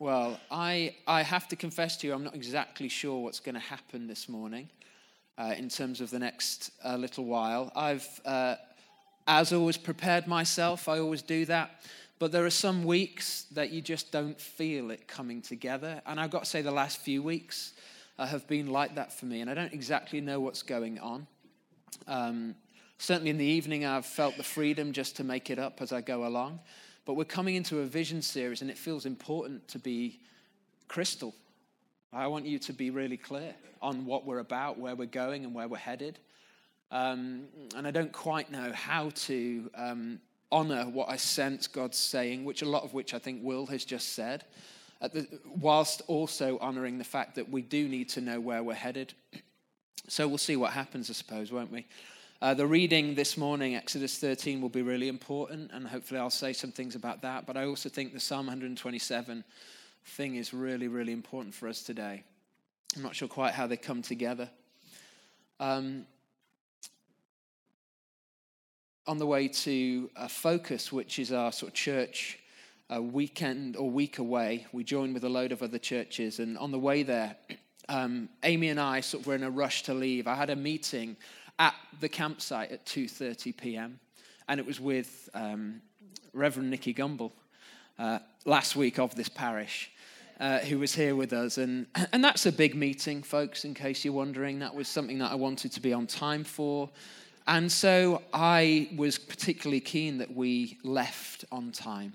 Well, I, I have to confess to you, I'm not exactly sure what's going to happen this morning uh, in terms of the next uh, little while. I've, uh, as always, prepared myself. I always do that. But there are some weeks that you just don't feel it coming together. And I've got to say, the last few weeks uh, have been like that for me. And I don't exactly know what's going on. Um, certainly in the evening, I've felt the freedom just to make it up as I go along. But we're coming into a vision series, and it feels important to be crystal. I want you to be really clear on what we're about, where we're going, and where we're headed. Um, and I don't quite know how to um, honor what I sense God's saying, which a lot of which I think Will has just said, the, whilst also honoring the fact that we do need to know where we're headed. So we'll see what happens, I suppose, won't we? Uh, the reading this morning, Exodus 13, will be really important, and hopefully I'll say some things about that. But I also think the Psalm 127 thing is really, really important for us today. I'm not sure quite how they come together. Um, on the way to a Focus, which is our sort of church weekend or week away, we joined with a load of other churches. And on the way there, um, Amy and I sort of were in a rush to leave. I had a meeting at the campsite at 2.30 p.m. And it was with um, Reverend Nicky Gumbel uh, last week of this parish. Uh, who was here with us. And, and that's a big meeting, folks, in case you're wondering. That was something that I wanted to be on time for. And so I was particularly keen that we left on time.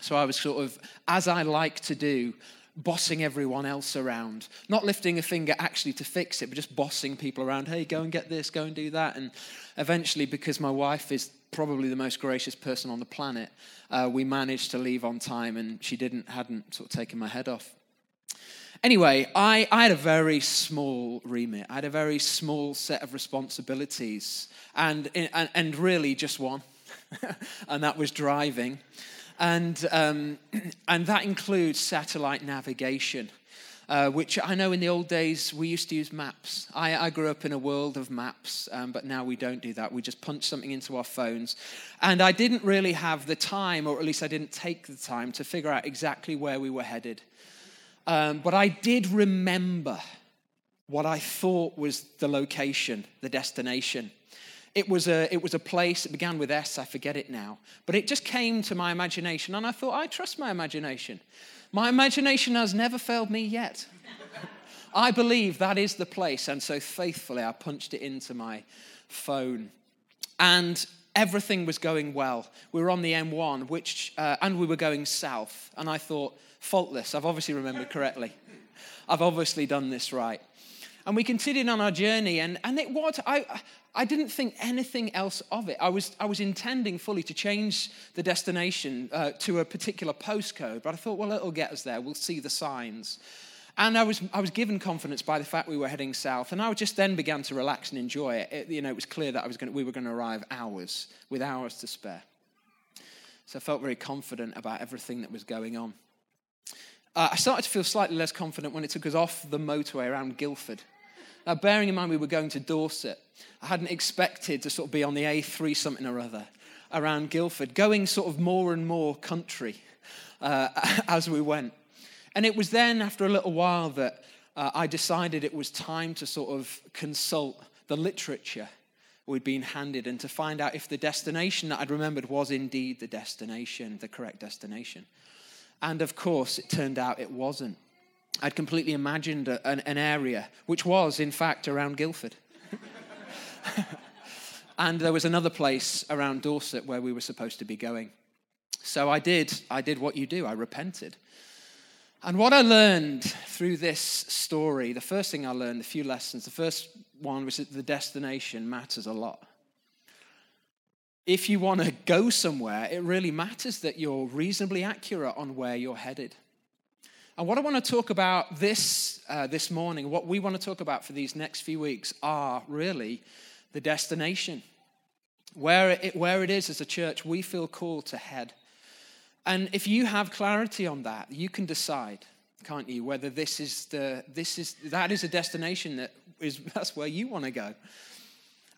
So I was sort of, as I like to do, bossing everyone else around, not lifting a finger actually to fix it, but just bossing people around. Hey, go and get this, go and do that. And eventually, because my wife is probably the most gracious person on the planet, uh, we managed to leave on time, and she didn't hadn't sort of taken my head off. Anyway, I, I had a very small remit. I had a very small set of responsibilities, and, and, and really just one, and that was driving. And, um, and that includes satellite navigation. Uh, which I know in the old days we used to use maps. I, I grew up in a world of maps, um, but now we don't do that. We just punch something into our phones. And I didn't really have the time, or at least I didn't take the time, to figure out exactly where we were headed. Um, but I did remember what I thought was the location, the destination. It was, a, it was a place, it began with S, I forget it now. But it just came to my imagination, and I thought, I trust my imagination. My imagination has never failed me yet. I believe that is the place, and so faithfully I punched it into my phone. And everything was going well. We were on the M1, which, uh, and we were going south. And I thought, faultless. I've obviously remembered correctly. I've obviously done this right. And we continued on our journey, and, and it was, I, I didn't think anything else of it. I was, I was intending fully to change the destination uh, to a particular postcode, but I thought, well, it'll get us there. We'll see the signs. And I was, I was given confidence by the fact we were heading south, and I just then began to relax and enjoy it. it you know, it was clear that I was going we were going to arrive hours, with hours to spare. So I felt very confident about everything that was going on. Uh, I started to feel slightly less confident when it took us off the motorway around Guildford. Now, bearing in mind we were going to Dorset, I hadn't expected to sort of be on the A3 something or other around Guildford, going sort of more and more country uh, as we went. And it was then, after a little while, that uh, I decided it was time to sort of consult the literature we'd been handed and to find out if the destination that I'd remembered was indeed the destination, the correct destination. And of course, it turned out it wasn't. I'd completely imagined a, an, an, area, which was, in fact, around Guildford. and there was another place around Dorset where we were supposed to be going. So I did, I did what you do, I repented. And what I learned through this story, the first thing I learned, a few lessons, the first one was that the destination matters a lot. If you want to go somewhere, it really matters that you're reasonably accurate on where you're headed. And what I want to talk about this, uh, this morning, what we want to talk about for these next few weeks, are really the destination. Where it, where it is as a church, we feel called to head. And if you have clarity on that, you can decide, can't you, whether this is the, this is, that is a destination that is, that's where you want to go.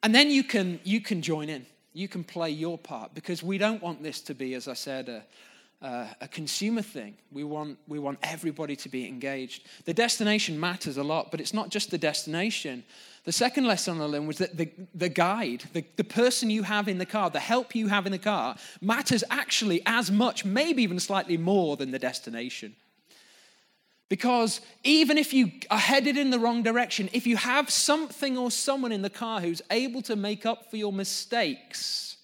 And then you can, you can join in. You can play your part because we don't want this to be, as I said, a, a consumer thing. We want, we want everybody to be engaged. The destination matters a lot, but it's not just the destination. The second lesson I learned was that the, the guide, the, the person you have in the car, the help you have in the car, matters actually as much, maybe even slightly more than the destination. Because even if you are headed in the wrong direction, if you have something or someone in the car who's able to make up for your mistakes,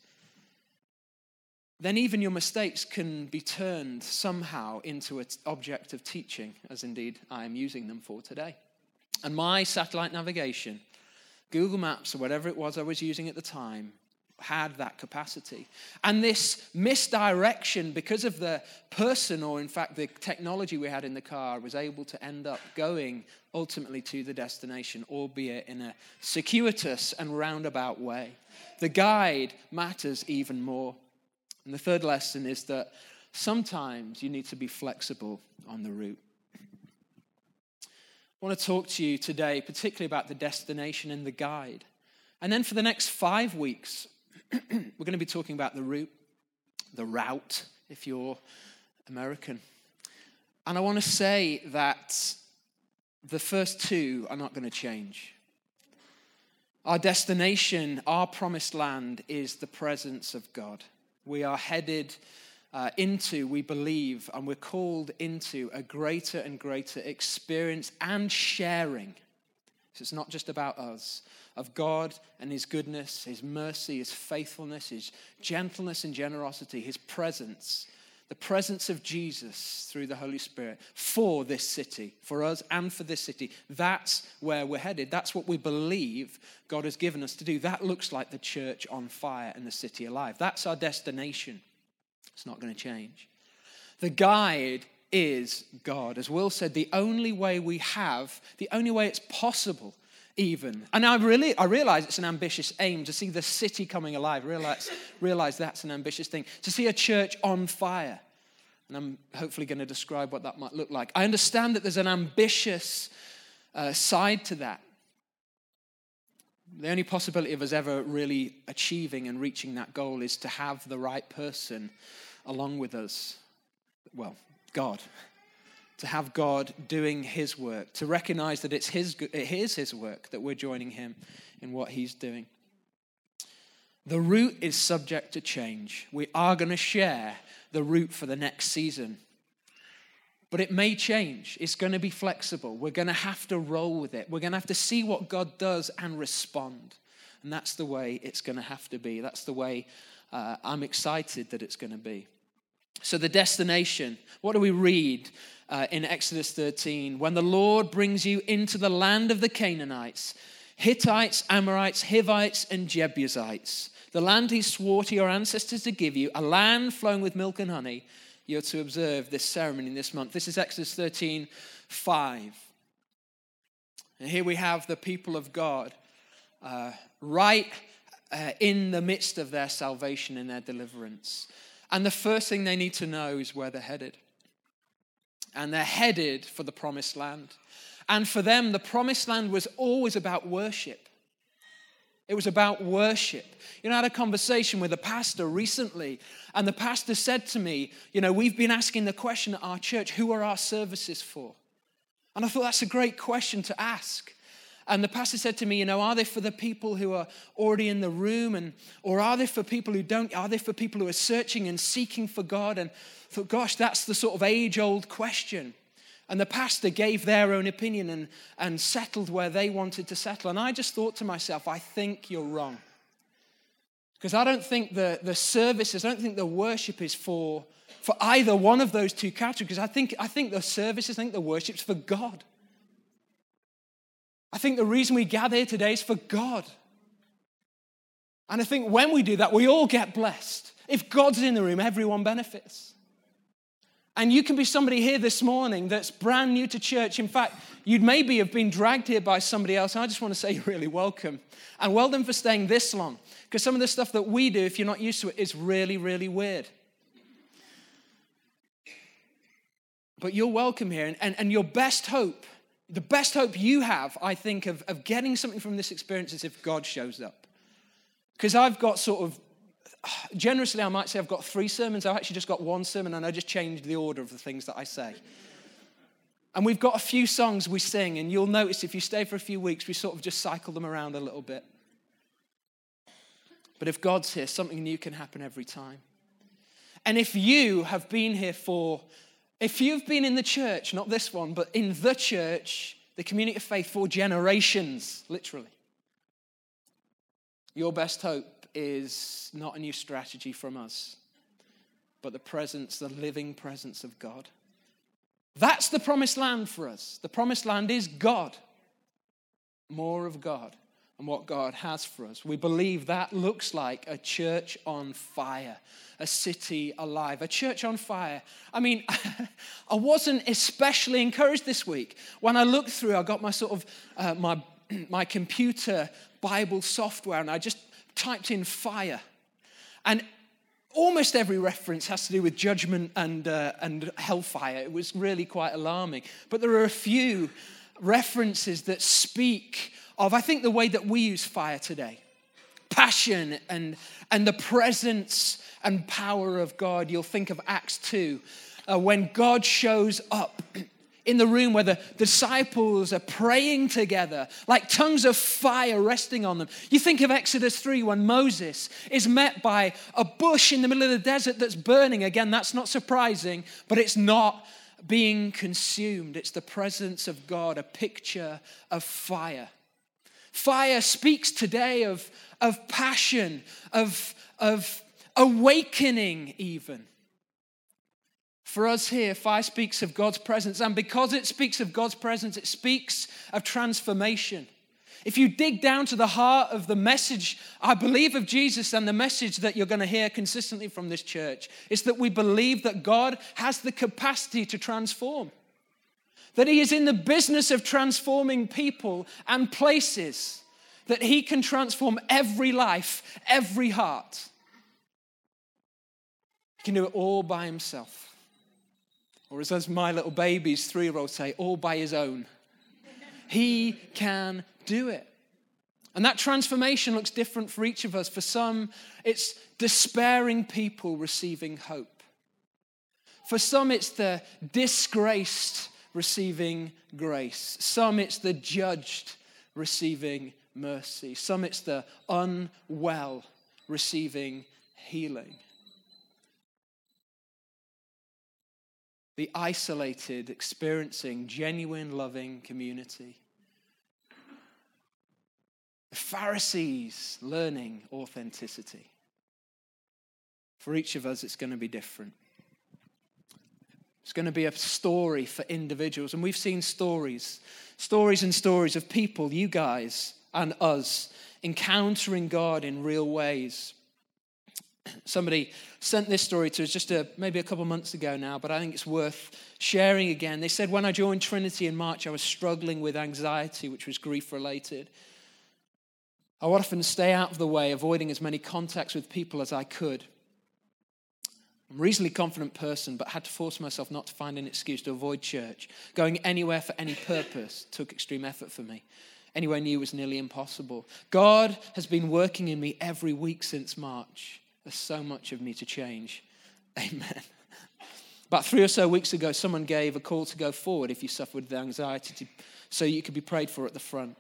then even your mistakes can be turned somehow into an object of teaching, as indeed I am using them for today. And my satellite navigation, Google Maps, or whatever it was I was using at the time, had that capacity. And this misdirection, because of the person, or in fact the technology we had in the car, was able to end up going ultimately to the destination, albeit in a circuitous and roundabout way. The guide matters even more. And the third lesson is that sometimes you need to be flexible on the route. I want to talk to you today, particularly about the destination and the guide. And then for the next five weeks, we're going to be talking about the route, the route, if you're American. And I want to say that the first two are not going to change. Our destination, our promised land, is the presence of God we are headed uh, into, we believe, and we're called into a greater and greater experience and sharing. So it's not just about us, of God and His goodness, His mercy, His faithfulness, His gentleness and generosity, His presence, the presence of Jesus through the Holy Spirit for this city, for us and for this city. That's where we're headed. That's what we believe God has given us to do. That looks like the church on fire and the city alive. That's our destination. It's not going to change. The guide is God. As Will said, the only way we have, the only way it's possible even. And I really I realize it's an ambitious aim to see the city coming alive. Realize, realize that's an ambitious thing. To see a church on fire. And I'm hopefully going to describe what that might look like. I understand that there's an ambitious uh, side to that. The only possibility of us ever really achieving and reaching that goal is to have the right person along with us. Well, God to have God doing his work, to recognize that it's his, it is his work, that we're joining him in what he's doing. The route is subject to change. We are going to share the route for the next season. But it may change. It's going to be flexible. We're going to have to roll with it. We're going to have to see what God does and respond. And that's the way it's going to have to be. That's the way uh, I'm excited that it's going to be. So, the destination, what do we read uh, in Exodus 13? When the Lord brings you into the land of the Canaanites, Hittites, Amorites, Hivites, and Jebusites, the land he swore to your ancestors to give you, a land flowing with milk and honey, you're to observe this ceremony this month. This is Exodus 13 5. And here we have the people of God uh, right uh, in the midst of their salvation and their deliverance. And the first thing they need to know is where they're headed. And they're headed for the promised land. And for them, the promised land was always about worship. It was about worship. You know, I had a conversation with a pastor recently, and the pastor said to me, You know, we've been asking the question at our church, who are our services for? And I thought that's a great question to ask. And the pastor said to me, you know, are they for the people who are already in the room? And, or are they for people who don't? Are they for people who are searching and seeking for God? And thought, gosh, that's the sort of age old question. And the pastor gave their own opinion and, and settled where they wanted to settle. And I just thought to myself, I think you're wrong. Because I don't think the, the services, I don't think the worship is for, for either one of those two categories. Because I think, I think the services, I think the worship's for God. I think the reason we gather here today is for God. And I think when we do that, we all get blessed. If God's in the room, everyone benefits. And you can be somebody here this morning that's brand new to church. In fact, you'd maybe have been dragged here by somebody else. I just want to say you're really welcome. And well done for staying this long. Because some of the stuff that we do, if you're not used to it, is really, really weird. But you're welcome here. And, and, and your best hope the best hope you have, I think, of, of getting something from this experience is if God shows up. Because I've got sort of generously, I might say I've got three sermons. I've actually just got one sermon, and I just changed the order of the things that I say. And we've got a few songs we sing, and you'll notice if you stay for a few weeks, we sort of just cycle them around a little bit. But if God's here, something new can happen every time. And if you have been here for, if you've been in the church, not this one, but in the church, the community of faith for generations, literally, your best hope is not a new strategy from us, but the presence, the living presence of God. That's the promised land for us. The promised land is God, more of God and what God has for us. We believe that looks like a church on fire, a city alive, a church on fire. I mean, I wasn't especially encouraged this week. When I looked through, I got my sort of uh, my my computer Bible software and I just typed in fire. And almost every reference has to do with judgment and, uh, and hellfire. It was really quite alarming. But there are a few references that speak of, I think, the way that we use fire today passion and, and the presence and power of God. You'll think of Acts 2, uh, when God shows up in the room where the disciples are praying together, like tongues of fire resting on them. You think of Exodus 3 when Moses is met by a bush in the middle of the desert that's burning. Again, that's not surprising, but it's not being consumed. It's the presence of God, a picture of fire. Fire speaks today of, of passion, of, of awakening, even. For us here, fire speaks of God's presence, and because it speaks of God's presence, it speaks of transformation. If you dig down to the heart of the message, I believe, of Jesus and the message that you're going to hear consistently from this church, is that we believe that God has the capacity to transform that He is in the business of transforming people and places, that He can transform every life, every heart. He can do it all by Himself. Or as my little babies, three year olds say, all by His own. He can do it. And that transformation looks different for each of us. For some, it's despairing people receiving hope. For some, it's the disgraced receiving grace. Some it's the judged receiving mercy. Some it's the unwell receiving healing. The isolated experiencing genuine loving community. The Pharisees learning authenticity. For each of us, it's going to be different. It's going to be a story for individuals. And we've seen stories, stories and stories of people, you guys and us, encountering God in real ways. Somebody sent this story to us just a, maybe a couple months ago now, but I think it's worth sharing again. They said, When I joined Trinity in March, I was struggling with anxiety, which was grief related. I would often stay out of the way, avoiding as many contacts with people as I could. I'm a reasonably confident person, but had to force myself not to find an excuse to avoid church. Going anywhere for any purpose took extreme effort for me. Anywhere new was nearly impossible. God has been working in me every week since March. There's so much of me to change. Amen. About three or so weeks ago, someone gave a call to go forward if you suffered with anxiety, to, so you could be prayed for at the front.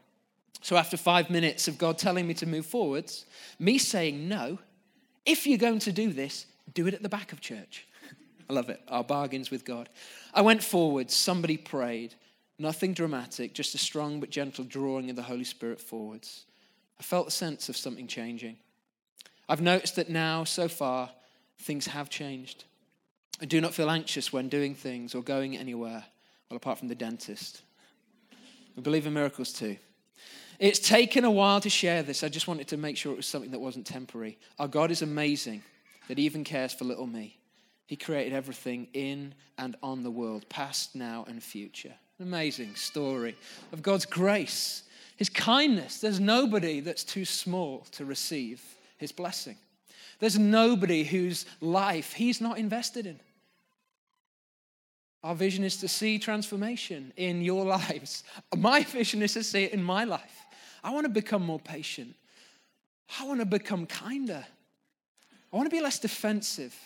So after five minutes of God telling me to move forwards, me saying no, if you're going to do this, do it at the back of church. I love it. Our bargains with God. I went forward, somebody prayed. Nothing dramatic, just a strong but gentle drawing of the Holy Spirit forwards. I felt a sense of something changing. I've noticed that now, so far, things have changed. I do not feel anxious when doing things or going anywhere, well, apart from the dentist. We believe in miracles too. It's taken a while to share this. I just wanted to make sure it was something that wasn't temporary. Our God is amazing that even cares for little me. He created everything in and on the world, past, now, and future. An amazing story of God's grace, His kindness. There's nobody that's too small to receive His blessing. There's nobody whose life He's not invested in. Our vision is to see transformation in your lives. My vision is to see it in my life. I want to become more patient. I want to become kinder. I want to be less defensive.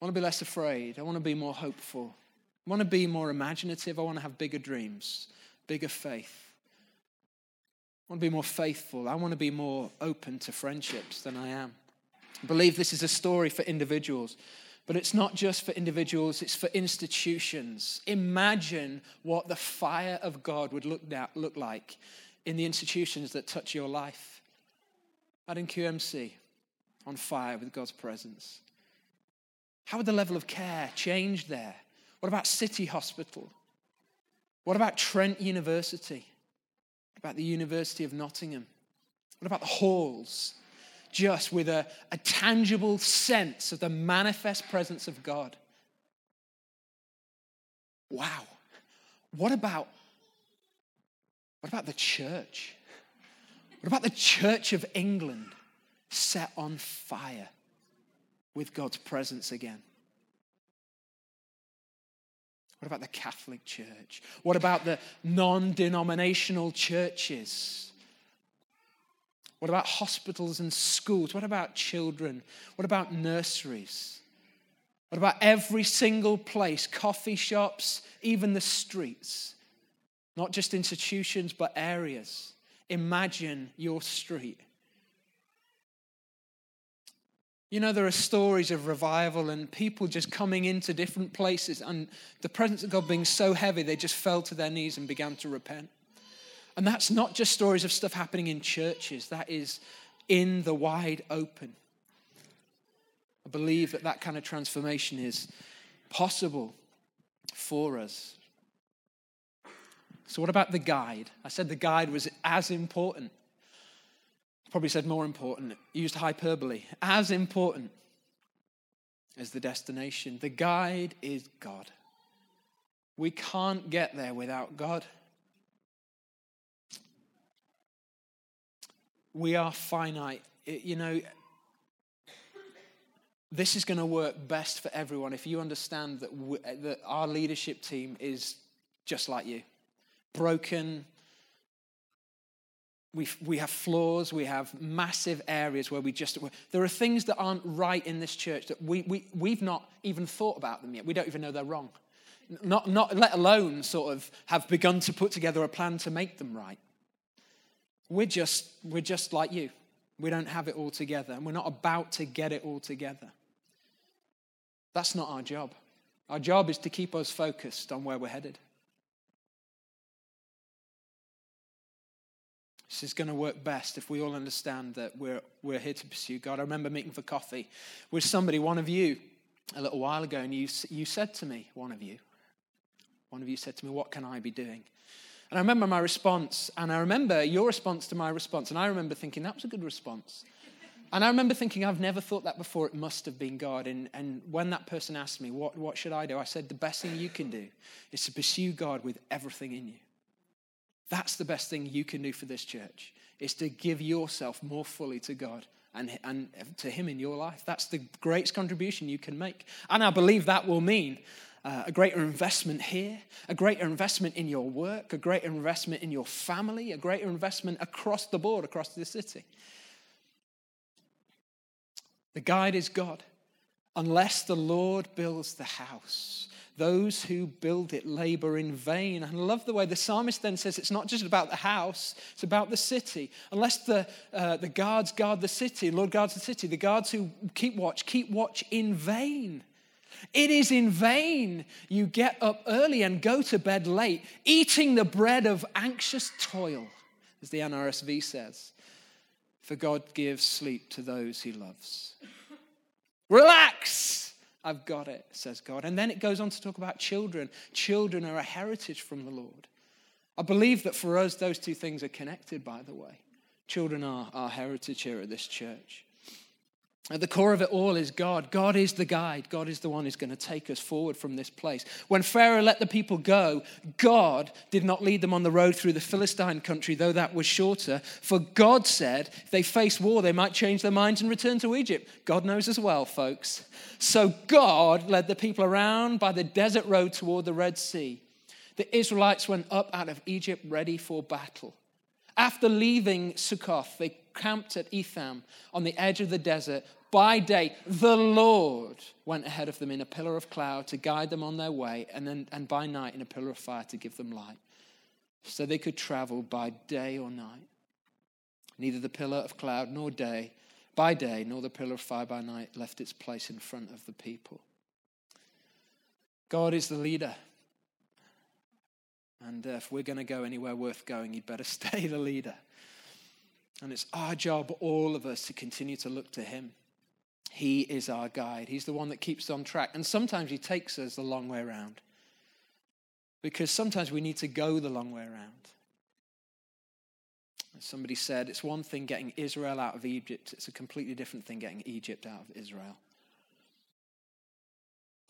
I want to be less afraid. I want to be more hopeful. I want to be more imaginative. I want to have bigger dreams, bigger faith. I want to be more faithful. I want to be more open to friendships than I am. I believe this is a story for individuals, but it's not just for individuals, it's for institutions. Imagine what the fire of God would look, look like in the institutions that touch your life. At in QMC, on fire with God's presence. How would the level of care change there? What about City Hospital? What about Trent University? What about the University of Nottingham? What about the halls? Just with a, a tangible sense of the manifest presence of God. Wow. What about what about the church? What about the Church of England set on fire? with God's presence again? What about the Catholic Church? What about the non denominational churches? What about hospitals and schools? What about children? What about nurseries? What about every single place, coffee shops, even the streets? Not just institutions, but areas. Imagine your street you know, there are stories of revival and people just coming into different places and the presence of God being so heavy, they just fell to their knees and began to repent. And that's not just stories of stuff happening in churches, that is in the wide open. I believe that that kind of transformation is possible for us. So, what about the guide? I said the guide was as important probably said more important, used hyperbole, as important as the destination. The guide is God. We can't get there without God. We are finite. It, you know, this is going to work best for everyone if you understand that, we, that our leadership team is just like you broken, we, we have flaws, we have massive areas where we just, there are things that aren't right in this church that we, we, we've not even thought about them yet. We don't even know they're wrong. Not, not let alone sort of have begun to put together a plan to make them right. We're just, we're just like you. We don't have it all together, and we're not about to get it all together. That's not our job. Our job is to keep us focused on where we're headed. This is going to work best if we all understand that we're, we're here to pursue God. I remember meeting for coffee with somebody, one of you, a little while ago, and you, you said to me, one of you, one of you said to me, What can I be doing? And I remember my response, and I remember your response to my response, and I remember thinking, That was a good response. And I remember thinking, I've never thought that before. It must have been God. And, and when that person asked me, what, what should I do? I said, The best thing you can do is to pursue God with everything in you. That's the best thing you can do for this church, is to give yourself more fully to God and, and to Him in your life. That's the greatest contribution you can make. And I believe that will mean uh, a greater investment here, a greater investment in your work, a greater investment in your family, a greater investment across the board, across the city. The guide is God. Unless the Lord builds the house, those who build it labor in vain. And I love the way the psalmist then says it's not just about the house, it's about the city. Unless the, uh, the guards guard the city, Lord guards the city, the guards who keep watch, keep watch in vain. It is in vain you get up early and go to bed late, eating the bread of anxious toil, as the NRSV says. For God gives sleep to those he loves. Relax I've got it, says God. And then it goes on to talk about children. Children are a heritage from the Lord. I believe that for us, those two things are connected, by the way. Children are our heritage here at this church. At the core of it all is God. God is the guide. God is the one who's going to take us forward from this place. When Pharaoh let the people go, God did not lead them on the road through the Philistine country, though that was shorter. For God said if they face war, they might change their minds and return to Egypt. God knows as well, folks. So God led the people around by the desert road toward the Red Sea. The Israelites went up out of Egypt ready for battle. After leaving Sukkoth, they camped at Etham on the edge of the desert. By day, the Lord went ahead of them in a pillar of cloud to guide them on their way, and, then, and by night in a pillar of fire to give them light, so they could travel by day or night. Neither the pillar of cloud nor day by day, nor the pillar of fire by night left its place in front of the people. God is the leader. And if we're going to go anywhere worth going, you'd better stay the leader. And it's our job, all of us, to continue to look to Him. He is our guide. He's the one that keeps us on track. And sometimes He takes us the long way around. Because sometimes we need to go the long way around. Somebody said it's one thing getting Israel out of Egypt, it's a completely different thing getting Egypt out of Israel.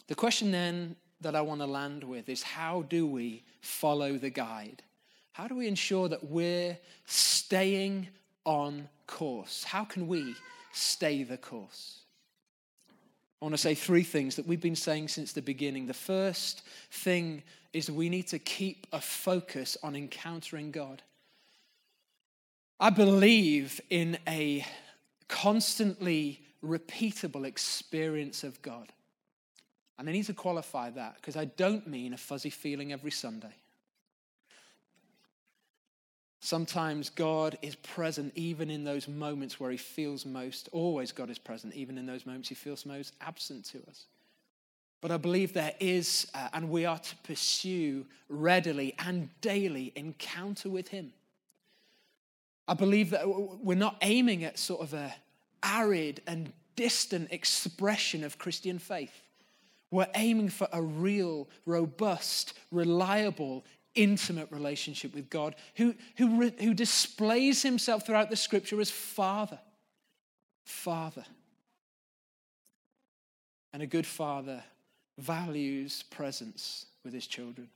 The question then that I want to land with is how do we follow the guide? How do we ensure that we're staying on course? How can we stay the course? I want to say three things that we've been saying since the beginning. The first thing is we need to keep a focus on encountering God. I believe in a constantly repeatable experience of God. And I need to qualify that because I don't mean a fuzzy feeling every Sunday. Sometimes God is present even in those moments where he feels most, always God is present, even in those moments he feels most absent to us. But I believe there is, uh, and we are to pursue readily and daily encounter with him. I believe that we're not aiming at sort of a arid and distant expression of Christian faith. We're aiming for a real, robust, reliable, intimate relationship with God who, who, who displays himself throughout the scripture as Father. Father. And a good father values presence with his children.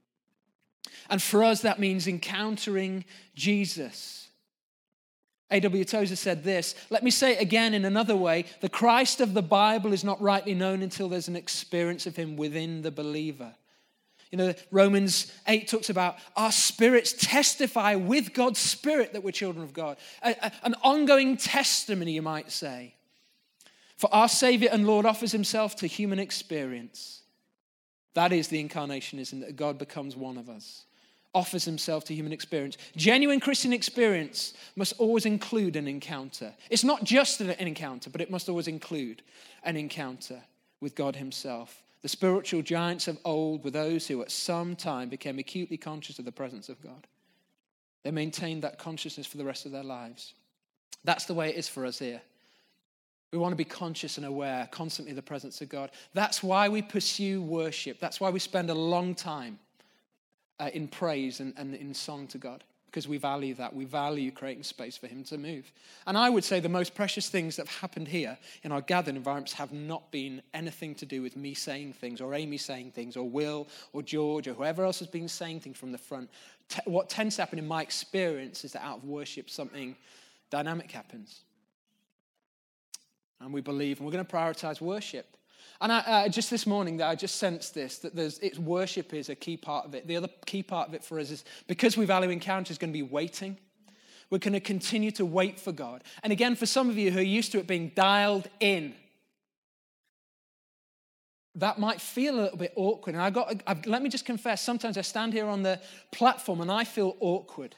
And for us, that means encountering Jesus A.W. Tozer said this Let me say it again in another way. The Christ of the Bible is not rightly known until there's an experience of him within the believer. You know, Romans 8 talks about our spirits testify with God's spirit that we're children of God. A, a, an ongoing testimony, you might say. For our Savior and Lord offers himself to human experience. That is the incarnationism, that God becomes one of us offers himself to human experience. Genuine Christian experience must always include an encounter. It's not just an encounter, but it must always include an encounter with God himself. The spiritual giants of old were those who at some time became acutely conscious of the presence of God. They maintained that consciousness for the rest of their lives. That's the way it is for us here. We want to be conscious and aware constantly of the presence of God. That's why we pursue worship. That's why we spend a long time uh, in praise and, and in song to God because we value that. We value creating space for Him to move. And I would say the most precious things that have happened here in our gathered environments have not been anything to do with me saying things or Amy saying things or Will or George or whoever else has been saying things from the front. what tends to happen in my experience is that out of worship, something dynamic happens. And we believe, and we're going to prioritize worship. And I, uh, just this morning, that I just sensed this that there's, it's worship is a key part of it. The other key part of it for us is because we value encounter is going to be waiting. We're going to continue to wait for God. And again, for some of you who are used to it being dialed in, that might feel a little bit awkward. And I got, I've, let me just confess, sometimes I stand here on the platform and I feel awkward.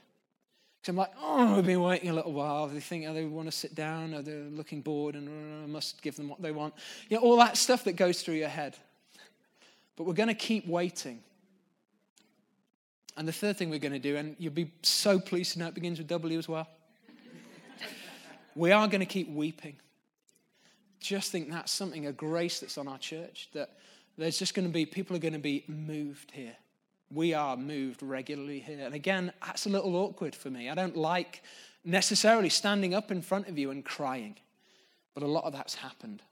I'm like, oh, we've been waiting a little while. They think, oh, they want to sit down, or they're looking bored, and I must give them what they want. You know, all that stuff that goes through your head. But we're going to keep waiting. And the third thing we're going to do, and you'll be so pleased to know it begins with W as well. we are going to keep weeping. Just think that's something, a grace that's on our church, that there's just going to be, people are going to be moved here we are moved regularly here. And again, that's a little awkward for me. I don't like necessarily standing up in front of you and crying, but a lot of that's happened.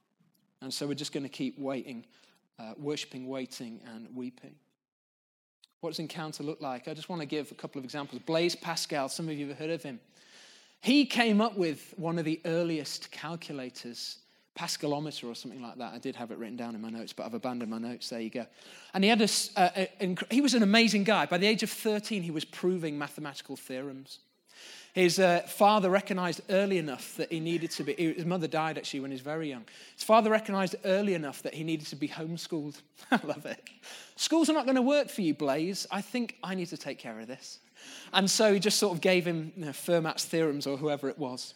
And so we're just going to keep waiting, uh, worshiping, waiting, and weeping. What does encounter look like? I just want to give a couple of examples. Blaise Pascal, some of you have heard of him. He came up with one of the earliest calculators Pascalometer or something like that. I did have it written down in my notes, but I've abandoned my notes. There you go. And he had a, a, he was an amazing guy. By the age of 13, he was proving mathematical theorems. His uh, father recognized early enough that he needed to be, his mother died actually when he was very young. His father recognized early enough that he needed to be homeschooled. I love it. Schools are not going to work for you, Blaise. I think I need to take care of this. And so he just sort of gave him you know, Fermat's theorems or whoever it was.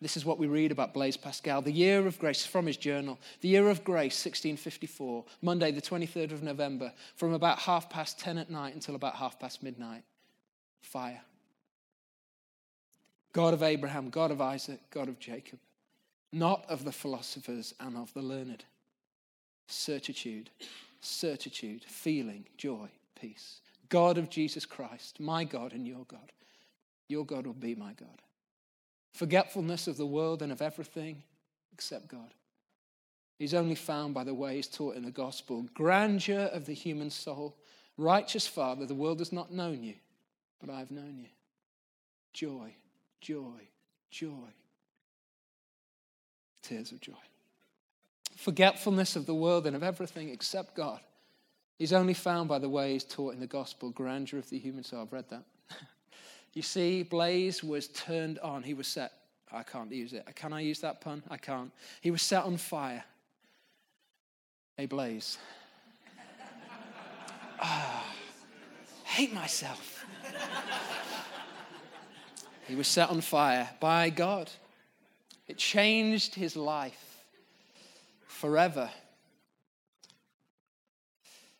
This is what we read about Blaise Pascal. The year of grace, from his journal. The year of grace, 1654, Monday, the 23rd of November, from about half past 10 at night until about half past midnight. Fire. God of Abraham, God of Isaac, God of Jacob, not of the philosophers and of the learned. Certitude, certitude, feeling, joy, peace. God of Jesus Christ, my God and your God. Your God will be my God forgetfulness of the world and of everything except God. He's only found by the way he's taught in the gospel. Grandeur of the human soul. Righteous Father, the world has not known you, but I have known you. Joy, joy, joy. Tears of joy. Forgetfulness of the world and of everything except God. He's only found by the way he's taught in the gospel. Grandeur of the human soul. I've read that. You see, Blaise was turned on. He was set. I can't use it. Can I use that pun? I can't. He was set on fire. A blaze. ah, hate myself. he was set on fire by God. It changed his life forever.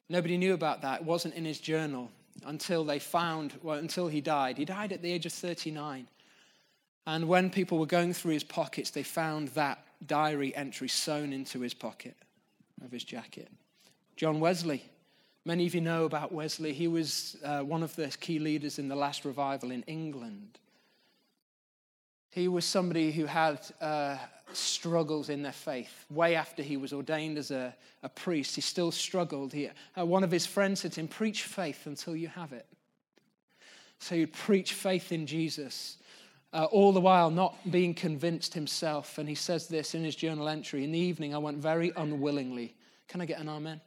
Nobody knew about that. It wasn't in his journal until they found, well, until he died. He died at the age of 39. And when people were going through his pockets, they found that diary entry sewn into his pocket of his jacket. John Wesley. Many of you know about Wesley. He was uh, one of the key leaders in the last revival in England. He was somebody who had uh, struggles in their faith. Way after he was ordained as a, a priest, he still struggled. He, uh, one of his friends said to him, Preach faith until you have it. So he'd preach faith in Jesus, uh, all the while not being convinced himself. And he says this in his journal entry In the evening, I went very unwillingly. Can I get an amen?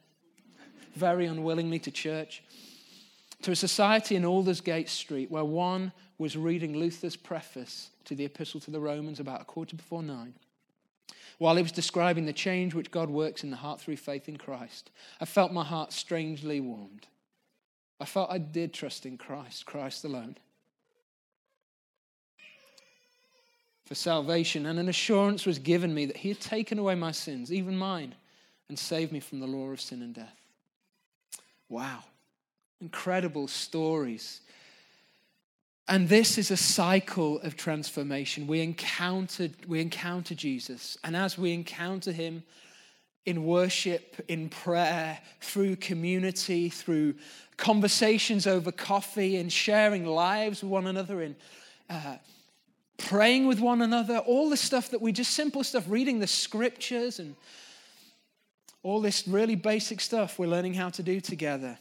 Very unwillingly to church. To a society in Aldersgate Street where one was reading Luther's preface to the Epistle to the Romans about a quarter before nine. While he was describing the change which God works in the heart through faith in Christ, I felt my heart strangely warmed. I felt I did trust in Christ, Christ alone. For salvation, and an assurance was given me that he had taken away my sins, even mine, and saved me from the law of sin and death. Wow. Incredible stories and this is a cycle of transformation. We encounter, we encounter Jesus, and as we encounter him in worship, in prayer, through community, through conversations over coffee, and sharing lives with one another, in uh, praying with one another, all the stuff that we just simple stuff, reading the scriptures, and all this really basic stuff we're learning how to do together.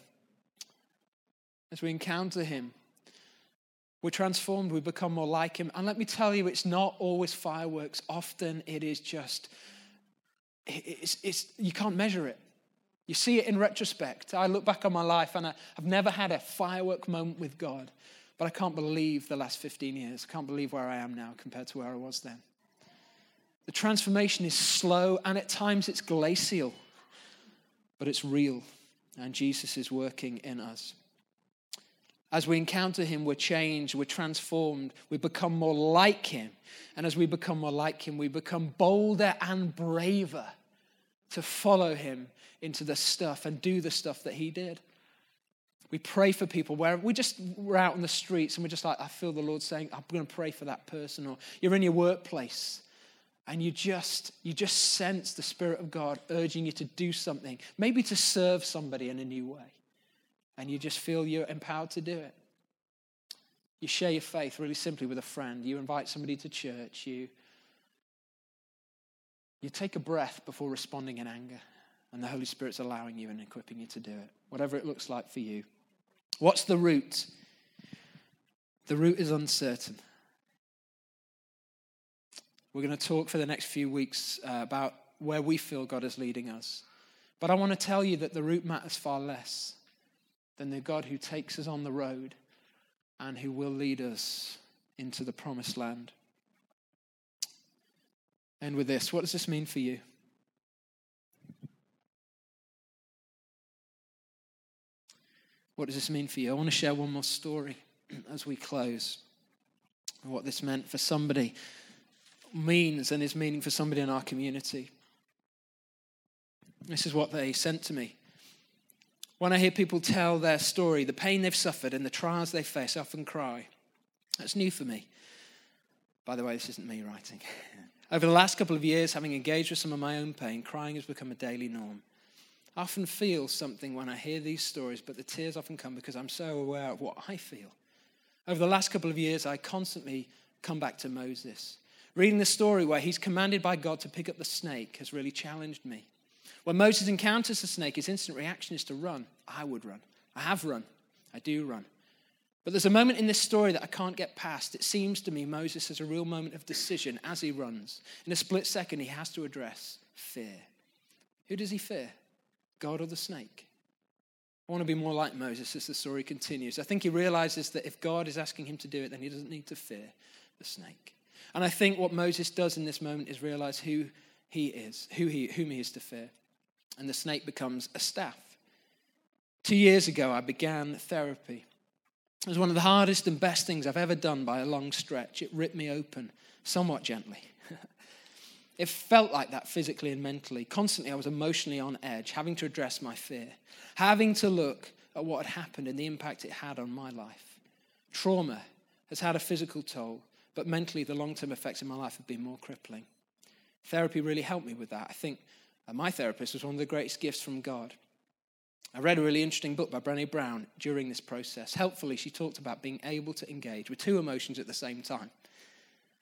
As we encounter him, we're transformed, we become more like Him. And let me tell you, it's not always fireworks. Often it is just, it's, it's, you can't measure it. You see it in retrospect. I look back on my life and I, I've never had a firework moment with God, but I can't believe the last 15 years. I can't believe where I am now compared to where I was then. The transformation is slow and at times it's glacial, but it's real. And Jesus is working in us. As we encounter him, we're changed, we're transformed, we become more like him. And as we become more like him, we become bolder and braver to follow him into the stuff and do the stuff that he did. We pray for people where we just we're out in the streets and we're just like, I feel the Lord saying, I'm going to pray for that person. Or you're in your workplace and you just you just sense the Spirit of God urging you to do something, maybe to serve somebody in a new way and you just feel you're empowered to do it. You share your faith really simply with a friend. You invite somebody to church. You, you take a breath before responding in anger, and the Holy Spirit's allowing you and equipping you to do it, whatever it looks like for you. What's the route? The route is uncertain. We're going to talk for the next few weeks uh, about where we feel God is leading us. But I want to tell you that the route matters far less than the God who takes us on the road and who will lead us into the promised land. And with this, what does this mean for you? What does this mean for you? I want to share one more story as we close. What this meant for somebody means and is meaning for somebody in our community. This is what they sent to me. When I hear people tell their story, the pain they've suffered and the trials they face, I often cry. That's new for me. By the way, this isn't me writing. Over the last couple of years, having engaged with some of my own pain, crying has become a daily norm. I often feel something when I hear these stories, but the tears often come because I'm so aware of what I feel. Over the last couple of years, I constantly come back to Moses. Reading the story where he's commanded by God to pick up the snake has really challenged me. When Moses encounters the snake, his instant reaction is to run. I would run. I have run. I do run. But there's a moment in this story that I can't get past. It seems to me Moses has a real moment of decision as he runs. In a split second, he has to address fear. Who does he fear? God or the snake? I want to be more like Moses as the story continues. I think he realizes that if God is asking him to do it, then he doesn't need to fear the snake. And I think what Moses does in this moment is realize who he is, who he, whom he is to fear and the snake becomes a staff. Two years ago, I began therapy. It was one of the hardest and best things I've ever done by a long stretch. It ripped me open somewhat gently. it felt like that physically and mentally. Constantly, I was emotionally on edge, having to address my fear, having to look at what had happened and the impact it had on my life. Trauma has had a physical toll, but mentally, the long term effects in my life have been more crippling. Therapy really helped me with that. I think my therapist was one of the greatest gifts from God. I read a really interesting book by Brené Brown during this process. Helpfully, she talked about being able to engage with two emotions at the same time.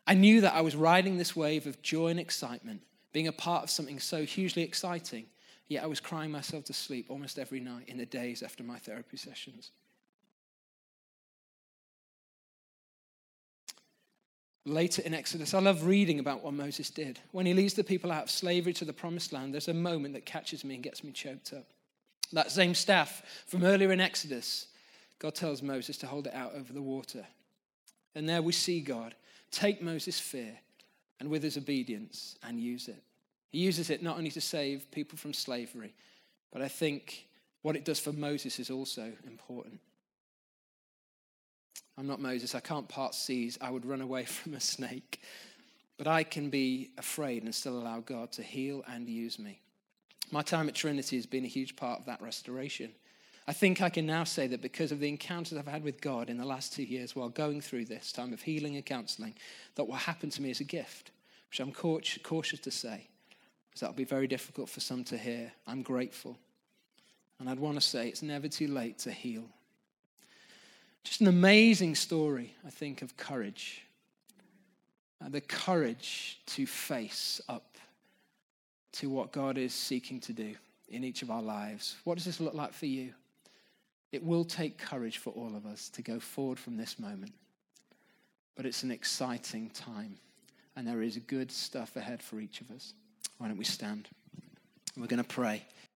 I knew that I was riding this wave of joy and excitement, being a part of something so hugely exciting, yet I was crying myself to sleep almost every night in the days after my therapy sessions. Later in Exodus. I love reading about what Moses did. When he leads the people out of slavery to the promised land, there's a moment that catches me and gets me choked up. That same staff from earlier in Exodus, God tells Moses to hold it out over the water. And there we see God take Moses' fear and with his obedience and use it. He uses it not only to save people from slavery, but I think what it does for Moses is also important. I'm not Moses. I can't part seas. I would run away from a snake. But I can be afraid and still allow God to heal and use me. My time at Trinity has been a huge part of that restoration. I think I can now say that because of the encounters I've had with God in the last two years while going through this time of healing and counseling, that what happened to me is a gift, which I'm cautious to say, because that'll be very difficult for some to hear. I'm grateful. And I'd want to say it's never too late to heal just an amazing story, I think, of courage. Uh, the courage to face up to what God is seeking to do in each of our lives. What does this look like for you? It will take courage for all of us to go forward from this moment. But it's an exciting time, and there is good stuff ahead for each of us. Why don't we stand? We're going to pray.